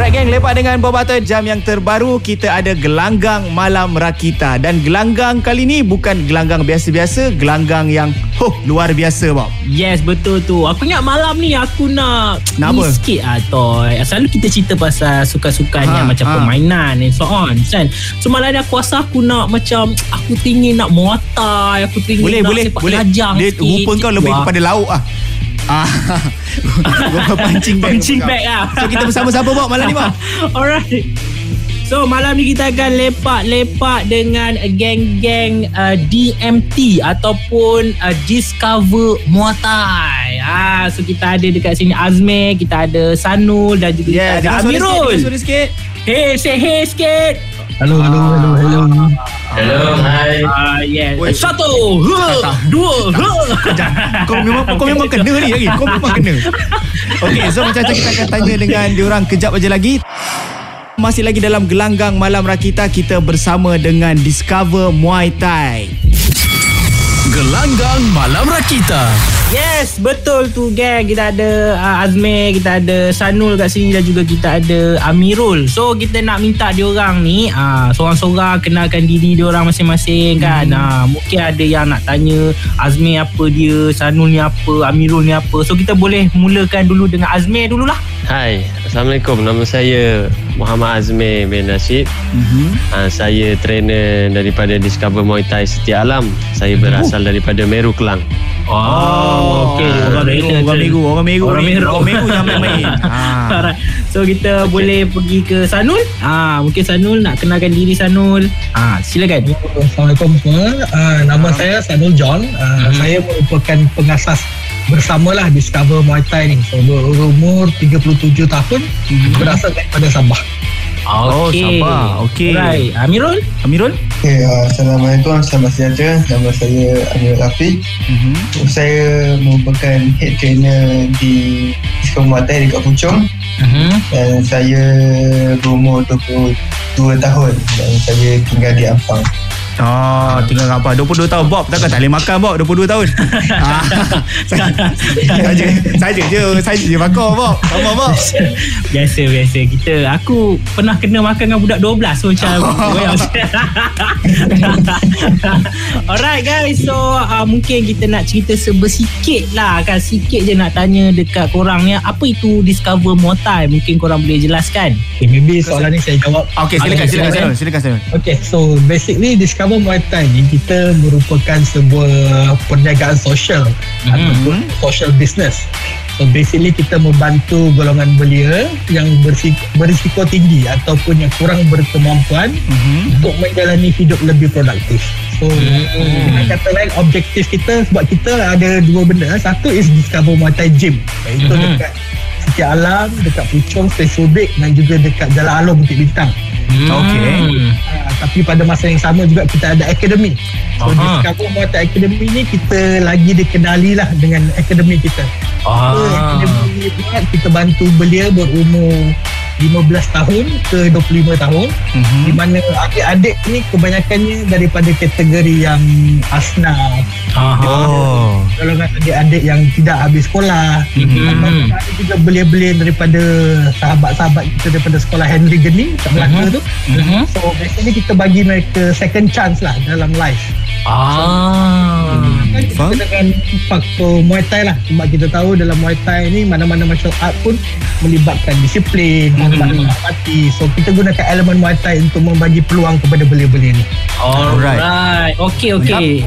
Alright geng, lepas dengan Bob Atau jam yang terbaru Kita ada gelanggang malam rakita Dan gelanggang kali ni bukan gelanggang biasa-biasa Gelanggang yang huh, luar biasa Bob Yes betul tu Aku ingat malam ni aku nak Nak ni apa? sikit lah Toy Selalu kita cerita pasal suka-sukan Ha, yang macam ha. permainan and so on kan So malam ni aku rasa aku nak macam Aku teringin nak muatai Aku teringin Boleh, nak boleh, sepak boleh Dia sikit. rupa kau lebih Wah. kepada lauk ah. Ah, pancing bag Punching bag lah So kita bersama siapa Bob malam ni Bob? Alright So malam ni kita akan lepak-lepak dengan geng-geng uh, DMT ataupun uh, Discover Muay Thai. Ah, so kita ada dekat sini Azmi, kita ada Sanul dan juga Yeah, kita ada sikit, Amirul. suara sikit Hey, say hey sikit. Hello, hello, hello, hello. Hello, hai. Ah, yeah. Oi. Satu, huh, dua, huh. kau memang kau memang kena ni lagi. Kau memang kena. Okey, so macam tu kita akan tanya dengan diorang kejap aja lagi. Masih lagi dalam gelanggang malam rakita kita bersama dengan Discover Muay Thai. Gelanggang Malam Rakita. Yes, betul tu geng. Kita ada uh, Azmi, kita ada Sanul kat sini dan juga kita ada Amirul. So kita nak minta diorang ni uh, seorang-seorang kenalkan diri diorang masing-masing kan. Hmm. Uh, mungkin ada yang nak tanya Azmi apa dia, Sanul ni apa, Amirul ni apa. So kita boleh mulakan dulu dengan Azmi dululah. Hai, Assalamualaikum. Nama saya Muhammad Azmi bin Rashid. Mhm. Uh, saya trainer daripada Discover Muay Thai Setia Alam. Saya berasal daripada Meru Kelang. Oh, okey. Orang Meru, orang Meru, orang Meru. Orang. Meru. Orang Meru yang main-main. Ha. Alright. So kita okay. boleh pergi ke Sanul. Ah, mungkin Sanul nak kenalkan diri Sanul. Ah, silakan. Assalamualaikum semua. Uh, nama saya Sanul John. Uh, Saya merupakan pengasas bersamalah Discover Muay Thai ni. So berumur 37 tahun. Berasal daripada Sabah. Oh, Okey. Sabah. Okey. Alright. Amirul? Amirul? Okay, uh, Assalamualaikum, selamat sejahtera. Nama saya Amir Rafiq. Mhm. Saya merupakan head trainer di Discover Muay Thai dekat Puchong Mhm. dan saya berumur 22 tahun dan saya tinggal di Ampang. Oh, tinggal apa? 22 tahun Bob takkan tak boleh makan Bob 22 tahun. ah, saja saja je saja je makan Bob. Sama Bob. Biasa biasa kita aku pernah kena makan dengan budak 12 so macam well. Alright guys so uh, mungkin kita nak cerita sebesikit lah kan sikit je nak tanya dekat korang ni apa itu Discover Muay Thai mungkin korang boleh jelaskan Okay, maybe soalan ni saya jawab. Okey, silakan silakan silakan. Silakan Sanul. Okay, so basically Discover Muay Thai ni kita merupakan sebuah perniagaan sosial Mhm. ataupun social business. So basically kita membantu golongan belia yang berisiko, berisiko tinggi ataupun yang kurang berkemampuan Mhm. untuk menjalani hidup lebih produktif. So Hmm. dengan kata lain objektif kita sebab kita ada dua benda. Satu is Discover Muay Thai Gym iaitu Mhm. dekat Sikit Alam, dekat Puchong, Stesubik dan juga dekat Jalan Alor Bukit Bintang. Okey. Hmm. Ha, tapi pada masa yang sama juga kita ada akademi. So Aha. Discover Muay Thai Academy ni kita lagi dikenali lah dengan akademi kita. Ah. So, akademi ni kita bantu belia berumur 15 tahun ke 25 tahun Mhm. di mana adik-adik ni kebanyakannya daripada kategori yang asnaf Aha. Oh. golongan adik-adik yang tidak habis sekolah Mhm. ada juga belia-belia daripada sahabat-sahabat kita daripada sekolah Henry Geni kat Melaka tu Mhm. So basically kita bagi mereka second chance lah dalam life. Ah. Kan kita Faham. dengan faktor Muay Thai lah. Sebab kita tahu dalam Muay Thai ni mana-mana martial art pun melibatkan disiplin, Hmm. melibatkan empati. So kita gunakan elemen Muay Thai untuk membagi peluang kepada belia-belia ni. Alright. Okey okey.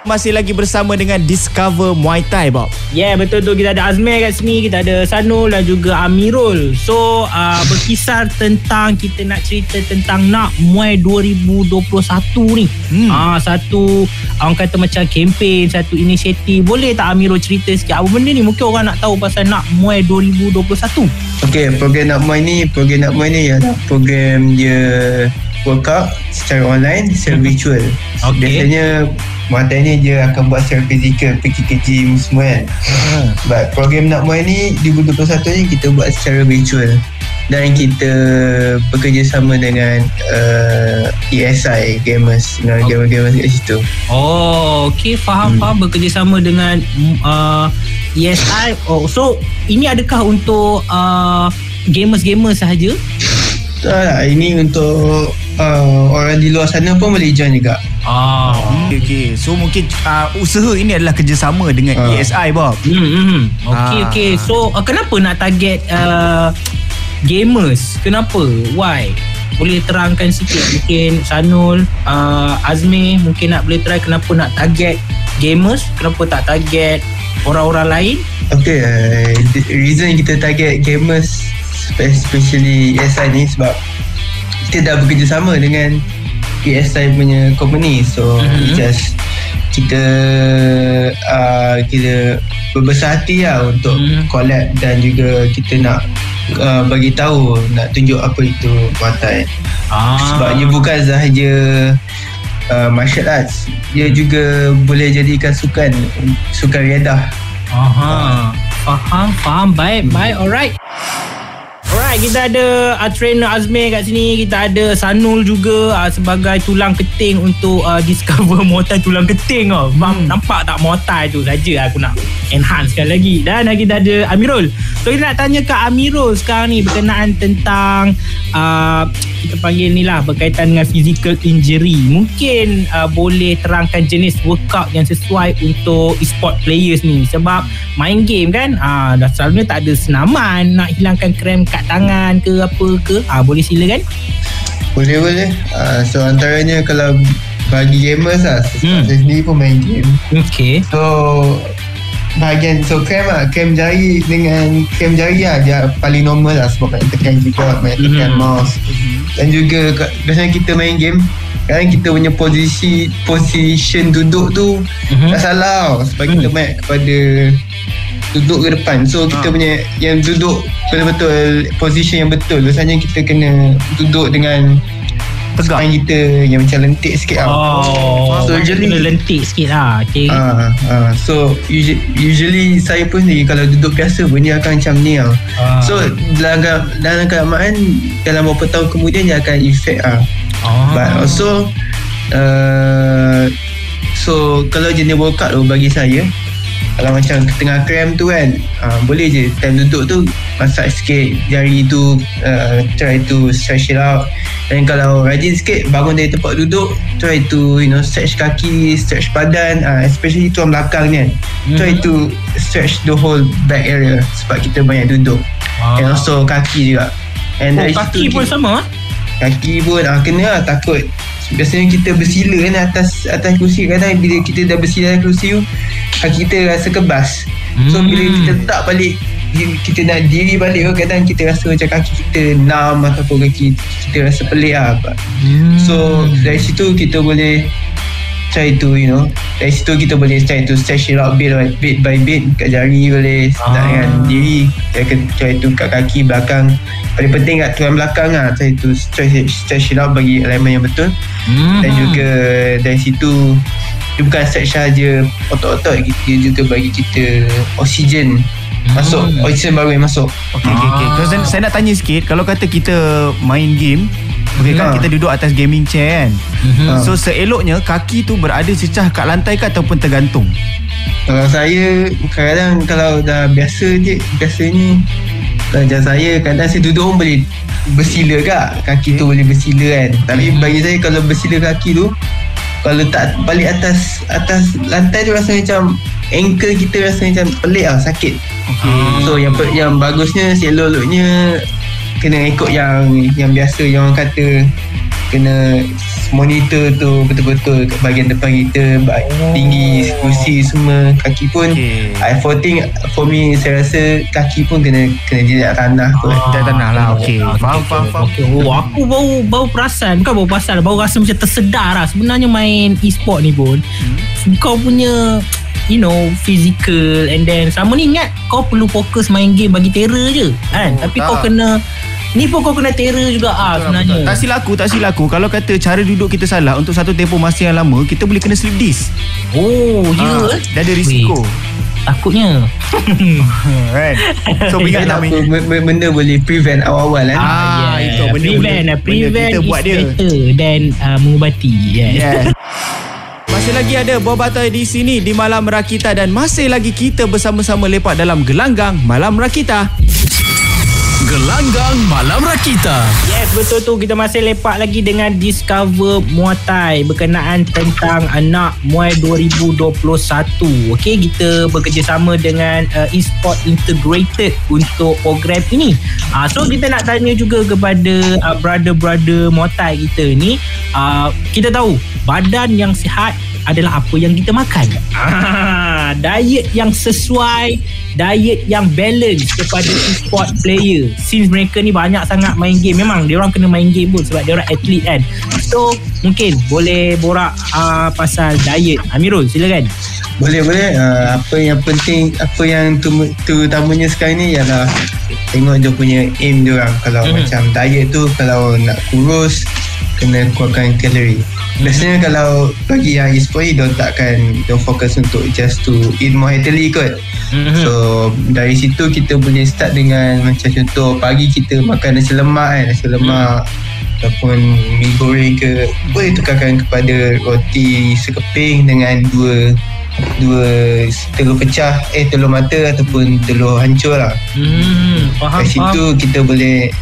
Masih lagi bersama dengan Discover Muay Thai Bob. Yeah betul tu kita ada Azmi kat sini Kita ada Sanul dan juga Amirul So uh, berkisar tentang Kita nak cerita tentang Nak Muay 2021 ni Hmm. Ah Satu Orang kata macam kempen Satu inisiatif Boleh tak Amirul cerita sikit Apa benda ni Mungkin orang nak tahu Pasal Nak Muay 2021 Okey, program nak main ni, program nak main ni ialah program dia workout secara online, secara virtual. Okey. Biasanya Ni dia akan buat secara fizikal, pergi ke gym semua kan. But program nak main ni 2021 ni kita buat secara virtual dan kita bekerjasama dengan uh, ESI Gamers dengan gamer-gamer kat situ. Oh Okay faham hmm. faham Bekerjasama dengan uh, ESI oh, So ini adakah untuk uh, gamers-gamers sahaja? Tak lah, ini untuk uh, orang di luar sana pun boleh join juga. Ah. Okay, okay. So mungkin uh, usaha ini adalah kerjasama dengan Ah. ESI Bob. Hmm, hmm. Okey Ah. okey. So uh, kenapa nak target uh, gamers? Kenapa? Why? Boleh terangkan sikit mungkin Sanul, uh, Azmi mungkin nak boleh try kenapa nak target gamers? Kenapa tak target orang-orang lain? Okay, uh, reason kita target gamers especially ESI ni sebab kita dah bekerjasama dengan ESI punya company so Mhm. mm-hmm. just kita uh, kita berbesar hati lah untuk Mhm. mm. collab dan juga kita nak uh, bagi tahu nak tunjuk apa itu Muay Thai Ah. sebab dia bukan sahaja uh, martial arts dia juga boleh jadikan sukan sukan riedah Aha. Faham, faham. Baik, baik. Alright. Alright, kita ada uh, trainer Azmi kat sini. Kita ada Sanul juga uh, sebagai tulang keting untuk uh, discover Muay Thai tulang keting tau. Hmm. Nampak tak Muay Thai tu saja aku nak enhance sekali lagi. Dan uh, kita ada Amirul. So kita nak tanya ke Amirul sekarang ni berkenaan tentang uh, kita panggil ni lah berkaitan dengan physical injury. Mungkin uh, boleh terangkan jenis workout yang sesuai untuk e-sport players ni. Sebab main game kan uh, dah selalunya tak ada senaman nak hilangkan krem kat tangan ke apa ke. Ah boleh silakan. Boleh boleh uh, So antaranya kalau bagi gamers lah Hmm. hmm. Saya sendiri pun main game Okey. So bahagian So krem lah Krem jari dengan Krem jari lah Dia paling normal lah Sebab banyak tekan keyboard Banyak tekan Mhm. mouse Dan juga Biasanya kita main game Kadang kita punya posisi Position duduk tu Mhm. Tak salah tau Sebab kita Hmm. banyak kepada Duduk ke depan So kita Ah. punya Yang duduk Betul-betul Position yang betul Biasanya kita kena Duduk dengan Tegak. Spine kita Yang macam lentik sikit Oh, So, so usually- kena lentik sikit lah. Okay. Ah, ah. So usually, usually saya pun ni kalau duduk biasa pun dia akan macam ni tau. Ah. So dalam dalam keadaan dalam beberapa tahun kemudian dia akan effect ah. Ah. But also uh, so kalau jenis workout tu bagi saya kalau macam tengah cramp tu kan uh, boleh je. Time duduk tu masak sikit. Jari tu uh, try to stretch it out. Dan kalau rajin sikit bangun dari tempat duduk try to you know stretch kaki stretch badan uh, especially tuan belakang ni kan. Try Mhm. to stretch the whole back area sebab kita banyak duduk. Ah. and also kaki juga. And Oh, kaki pun kita- sama? Kaki pun ah, kena lah takut Biasanya kita bersila kan atas atas kerusi Kadang bila kita dah bersila atas kerusi tu kita rasa kebas So Hmm. bila kita letak balik kita nak diri balik tu kadang kita rasa macam kaki kita numb ataupun kaki kita rasa pelik lah Hmm. So dari situ kita boleh try to you know dari situ kita boleh try to stretch it out bit by bit, by bit kat jari boleh start Ah. dengan diri try, try to kat kaki belakang paling penting kat tuan belakang lah try to stretch it, stretch it out bagi alignment yang betul Hmm. dan juga dari situ dia bukan stretch sahaja otot-otot dia juga bagi kita oksigen masuk Hmm. oksigen baru yang masuk Okay, okay, okay. Kalau saya, saya nak tanya sikit, kalau kata kita main game, okay kan Ha. kita duduk atas gaming chair kan. Ha. So seeloknya kaki tu berada cecah kat lantai ke ataupun tergantung? Kalau saya kadang-kadang kalau dah biasa je biasanya kalau macam saya kadang saya duduk pun boleh bersila kak kaki tu boleh bersila kan tapi bagi saya kalau bersila kaki tu kalau tak balik atas atas lantai tu rasa macam ankle kita rasa macam pelik lah sakit Okay. so yang yang bagusnya seloloknya kena ikut yang yang biasa yang orang kata kena monitor tu betul-betul kat bahagian depan kita baik Oh. tinggi kursi semua kaki pun Okay. I for think for me saya rasa kaki pun kena kena jejak tanah kot. Dah tanah lah. Okay. Faham, faham, faham. Okay. Oh, aku baru baru perasan bukan baru perasan baru rasa macam tersedar lah sebenarnya main e-sport ni pun hmm. kau punya you know physical and then sama ni ingat kau perlu fokus main game bagi terror je kan Oh, tapi tak. kau kena ni pun kau kena terror juga ah sebenarnya Tak silap aku, tak silap aku. Kalau kata cara duduk kita salah untuk satu tempoh masa yang lama, kita boleh kena slip disc. oh ya Ah, eh? Dah ada risiko. Takutnya kan? So ingat Tak nak apa, b- b- benda boleh prevent awal-awal kan. Ah, itu benda prevent boleh- benda prevent kita is buat dia. better than uh, mengubati yes. Yes. Masih lagi ada Bob Batai di sini di Malam Rakita dan masih lagi kita bersama-sama lepak dalam gelanggang Malam Rakita. Gelanggang Malam Rakita. Yes, betul tu. Kita masih lepak lagi dengan Discover Muay Thai berkenaan tentang anak Muay 2021. Okey, kita bekerjasama dengan uh, Esport Integrated untuk program ini. Uh, so, kita nak tanya juga kepada uh, brother-brother Muay Thai kita ni. Uh, kita tahu, badan yang sihat adalah apa yang kita makan. Ah, diet yang sesuai, diet yang balance kepada e-sport player. Since mereka ni banyak sangat main game. Memang dia orang kena main game pun sebab dia orang atlet kan. So, mungkin boleh borak uh, pasal diet. Amirul, silakan. Boleh boleh uh, apa yang penting apa yang tu, terutamanya sekarang ni ialah tengok dia punya aim dia orang kalau Mhm. macam diet tu kalau nak kurus kena kurangkan kalori. Biasanya kalau bagi yang e-sport dia takkan dia fokus untuk just to eat more healthily kot. Mhm. So dari situ kita boleh start dengan macam contoh pagi kita makan nasi lemak kan, nasi lemak ataupun mi goreng ke boleh tukarkan kepada roti sekeping dengan dua dua telur pecah eh telur mata ataupun telur hancur lah. Hmm, faham, Kat situ kita boleh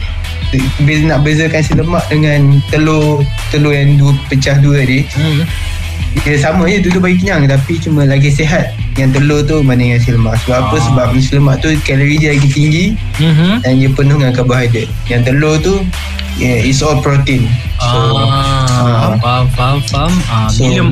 beza nak bezakan nasi lemak dengan telur telur yang dua pecah dua ni Hmm. dia sama je dulu bagi kenyang tapi cuma lagi sihat yang telur tu banding nasi lemak sebab apa Ah. sebab nasi lemak tu kalori dia lagi tinggi Mhm. dan dia penuh dengan karbohidrat yang telur tu yeah, it's all protein so ah, faham, faham, faham. Ah, So- bila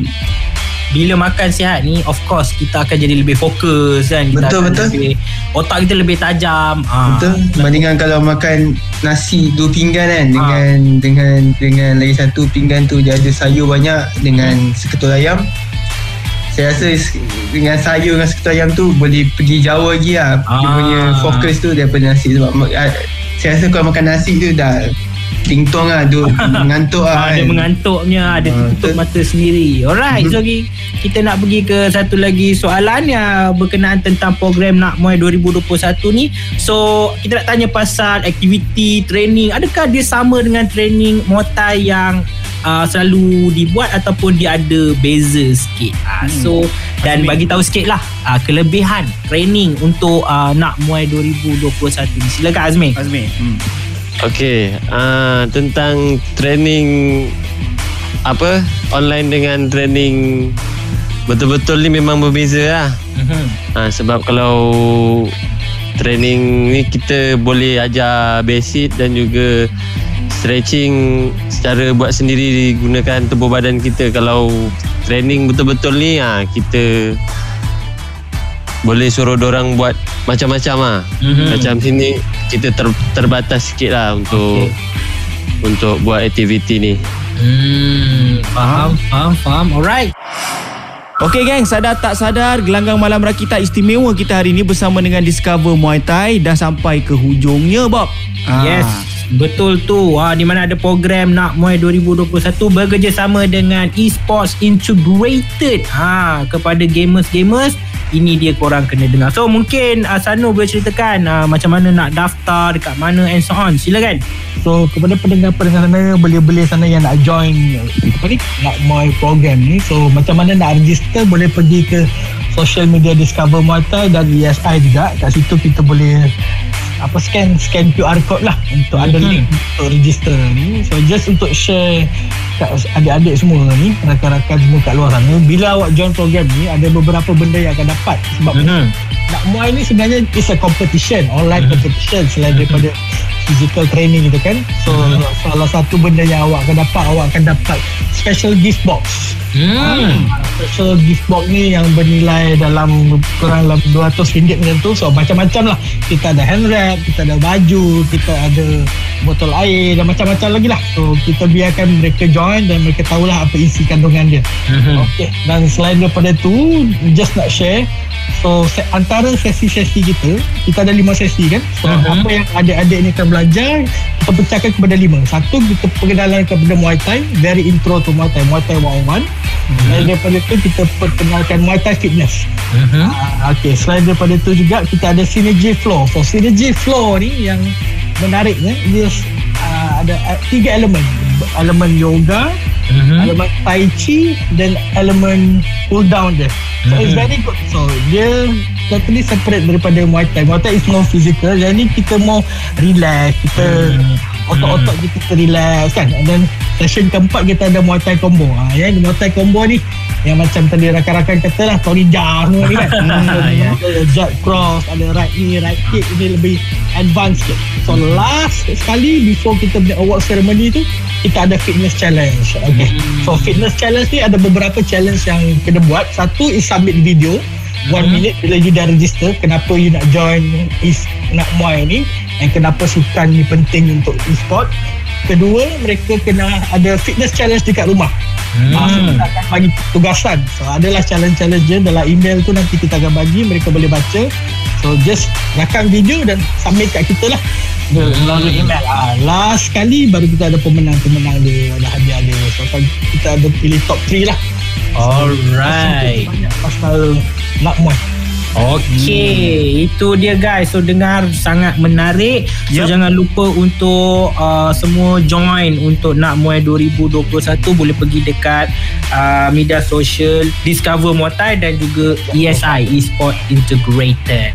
bila makan sihat ni of course kita akan jadi lebih fokus kan. Kita Betul, betul. lebih otak kita lebih tajam. Ah, betul. Bandingkan kalau makan nasi dua pinggan kan dengan dengan dengan lagi satu pinggan tu dia ada sayur banyak dengan seketul ayam. Saya rasa dengan sayur dengan seketul ayam tu boleh pergi jauh lagi lah. Dia Ah. punya fokus tu daripada nasi sebab ah, saya rasa kalau makan nasi tu dah tingtong lah tu mengantuk lah ada kan. mengantuknya ada Ah, tutup mata sendiri. Alright so lagi kita nak pergi ke satu lagi soalan yang berkenaan tentang program Nak Muay 2021 ni. So kita nak tanya pasal aktiviti training. Adakah dia sama dengan training Muay Thai yang uh, selalu dibuat ataupun dia ada beza sikit? Uh, so dan bagi tahu sikit lah uh, kelebihan training untuk uh, Nak Muay 2021 ni. Silakan Azmi. Azmi. Hmm. Okey, uh, tentang training apa online dengan training betul-betul ni memang berbeza lah. Mhm. Ha, sebab kalau training ni kita boleh ajar basic dan juga stretching secara buat sendiri gunakan tubuh badan kita. Kalau training betul-betul ni ha, kita boleh suruh orang buat macam-macam lah. Mhm. Macam sini kita ter, terbatas sikit lah untuk untuk buat aktiviti ni. Hmm, faham, faham, faham. Alright. Okey geng, sadar tak sadar gelanggang malam rakita istimewa kita hari ini bersama dengan Discover Muay Thai dah sampai ke hujungnya Bob. Ah. Betul tu. Ha, di mana ada program Nak Muay 2021 bekerjasama dengan Esports Integrated. Ha, kepada gamers-gamers ini dia korang kena dengar. So mungkin uh, Sanu boleh ceritakan uh, macam mana nak daftar dekat mana and so on. Silakan. So kepada pendengar-pendengar sana Boleh-boleh sana yang nak join Apa ni Nak Muay program ni So macam mana nak register Boleh pergi ke Social media Discover Muay Thai Dan ESI juga Kat situ kita boleh apa scan scan QR code lah untuk ada link untuk register ni. So just untuk share kat adik-adik semua ni rakan-rakan semua kat luar sana bila awak join program ni ada beberapa benda yang akan dapat. Sebab Mhm. nak muay ni sebenarnya is a competition online Mhm. competition selain daripada physical training gitu kan. So salah satu benda yang awak akan dapat awak akan dapat special gift box Hmm. special gift box ni yang bernilai dalam kurang dalam 200 ringgit macam tu so macam-macam lah kita ada hand wrap kita ada baju kita ada botol air dan macam-macam lagi lah so kita biarkan mereka join dan mereka tahulah apa isi kandungan dia Mhm. Okay. Dan selain daripada tu, just nak share. So se- antara sesi-sesi kita, kita ada lima sesi kan. So Mhm. apa yang adik-adik ni akan belajar, kita pecahkan kepada lima. Satu kita pengenalan kepada Muay Thai, very intro to Muay Thai, Muay Thai 101. Dan daripada tu kita perkenalkan Muay Thai fitness. Ah, okay, selain daripada tu juga kita ada synergy flow. So synergy flow ni yang menariknya dia uh, ada uh, tiga elemen. Elemen yoga, Mhm. elemen tai chi dan elemen cool down dia. So it's Mhm. very good. So dia totally separate daripada Muay Thai. Muay Thai is more physical. Ni kita mau relax. Kita otot-otot kita kita relax kan. And then session keempat kita ada Muay Thai combo. Ha, ya, Muay Thai combo ni yang macam tadi rakan-rakan kata lah Tony Jaa ni kan? Ada jab cross ada right knee right kick ini lebih advance sikit. So last sekali before kita punya award ceremony tu kita ada fitness challenge. Okay. So fitness challenge ni ada beberapa challenge yang kena buat. Satu is submit video. One minute bila you dah register kenapa you nak join is nak muay ni and kenapa sukan ni penting untuk e-sport. Kedua mereka kena ada fitness challenge dekat rumah. Hmm. So, kita akan bagi tugasan. So adalah challenge-challenge Dalam email tu nanti kita akan bagi Mereka boleh baca. So just rakam video dan submit kat kita lah. Melalui email. Ah, Last sekali baru kita ada pemenang-pemenang dia Ada hadiah dia. So kita ada pilih top 3 lah. Alright. Banyak pasal nak muat Okey, itu dia guys. So dengar sangat menarik. So Yup. jangan lupa untuk uh, semua join untuk nak Muay 2021 boleh pergi dekat uh, media sosial Discover Muay Thai dan juga ESI Esport Integrated.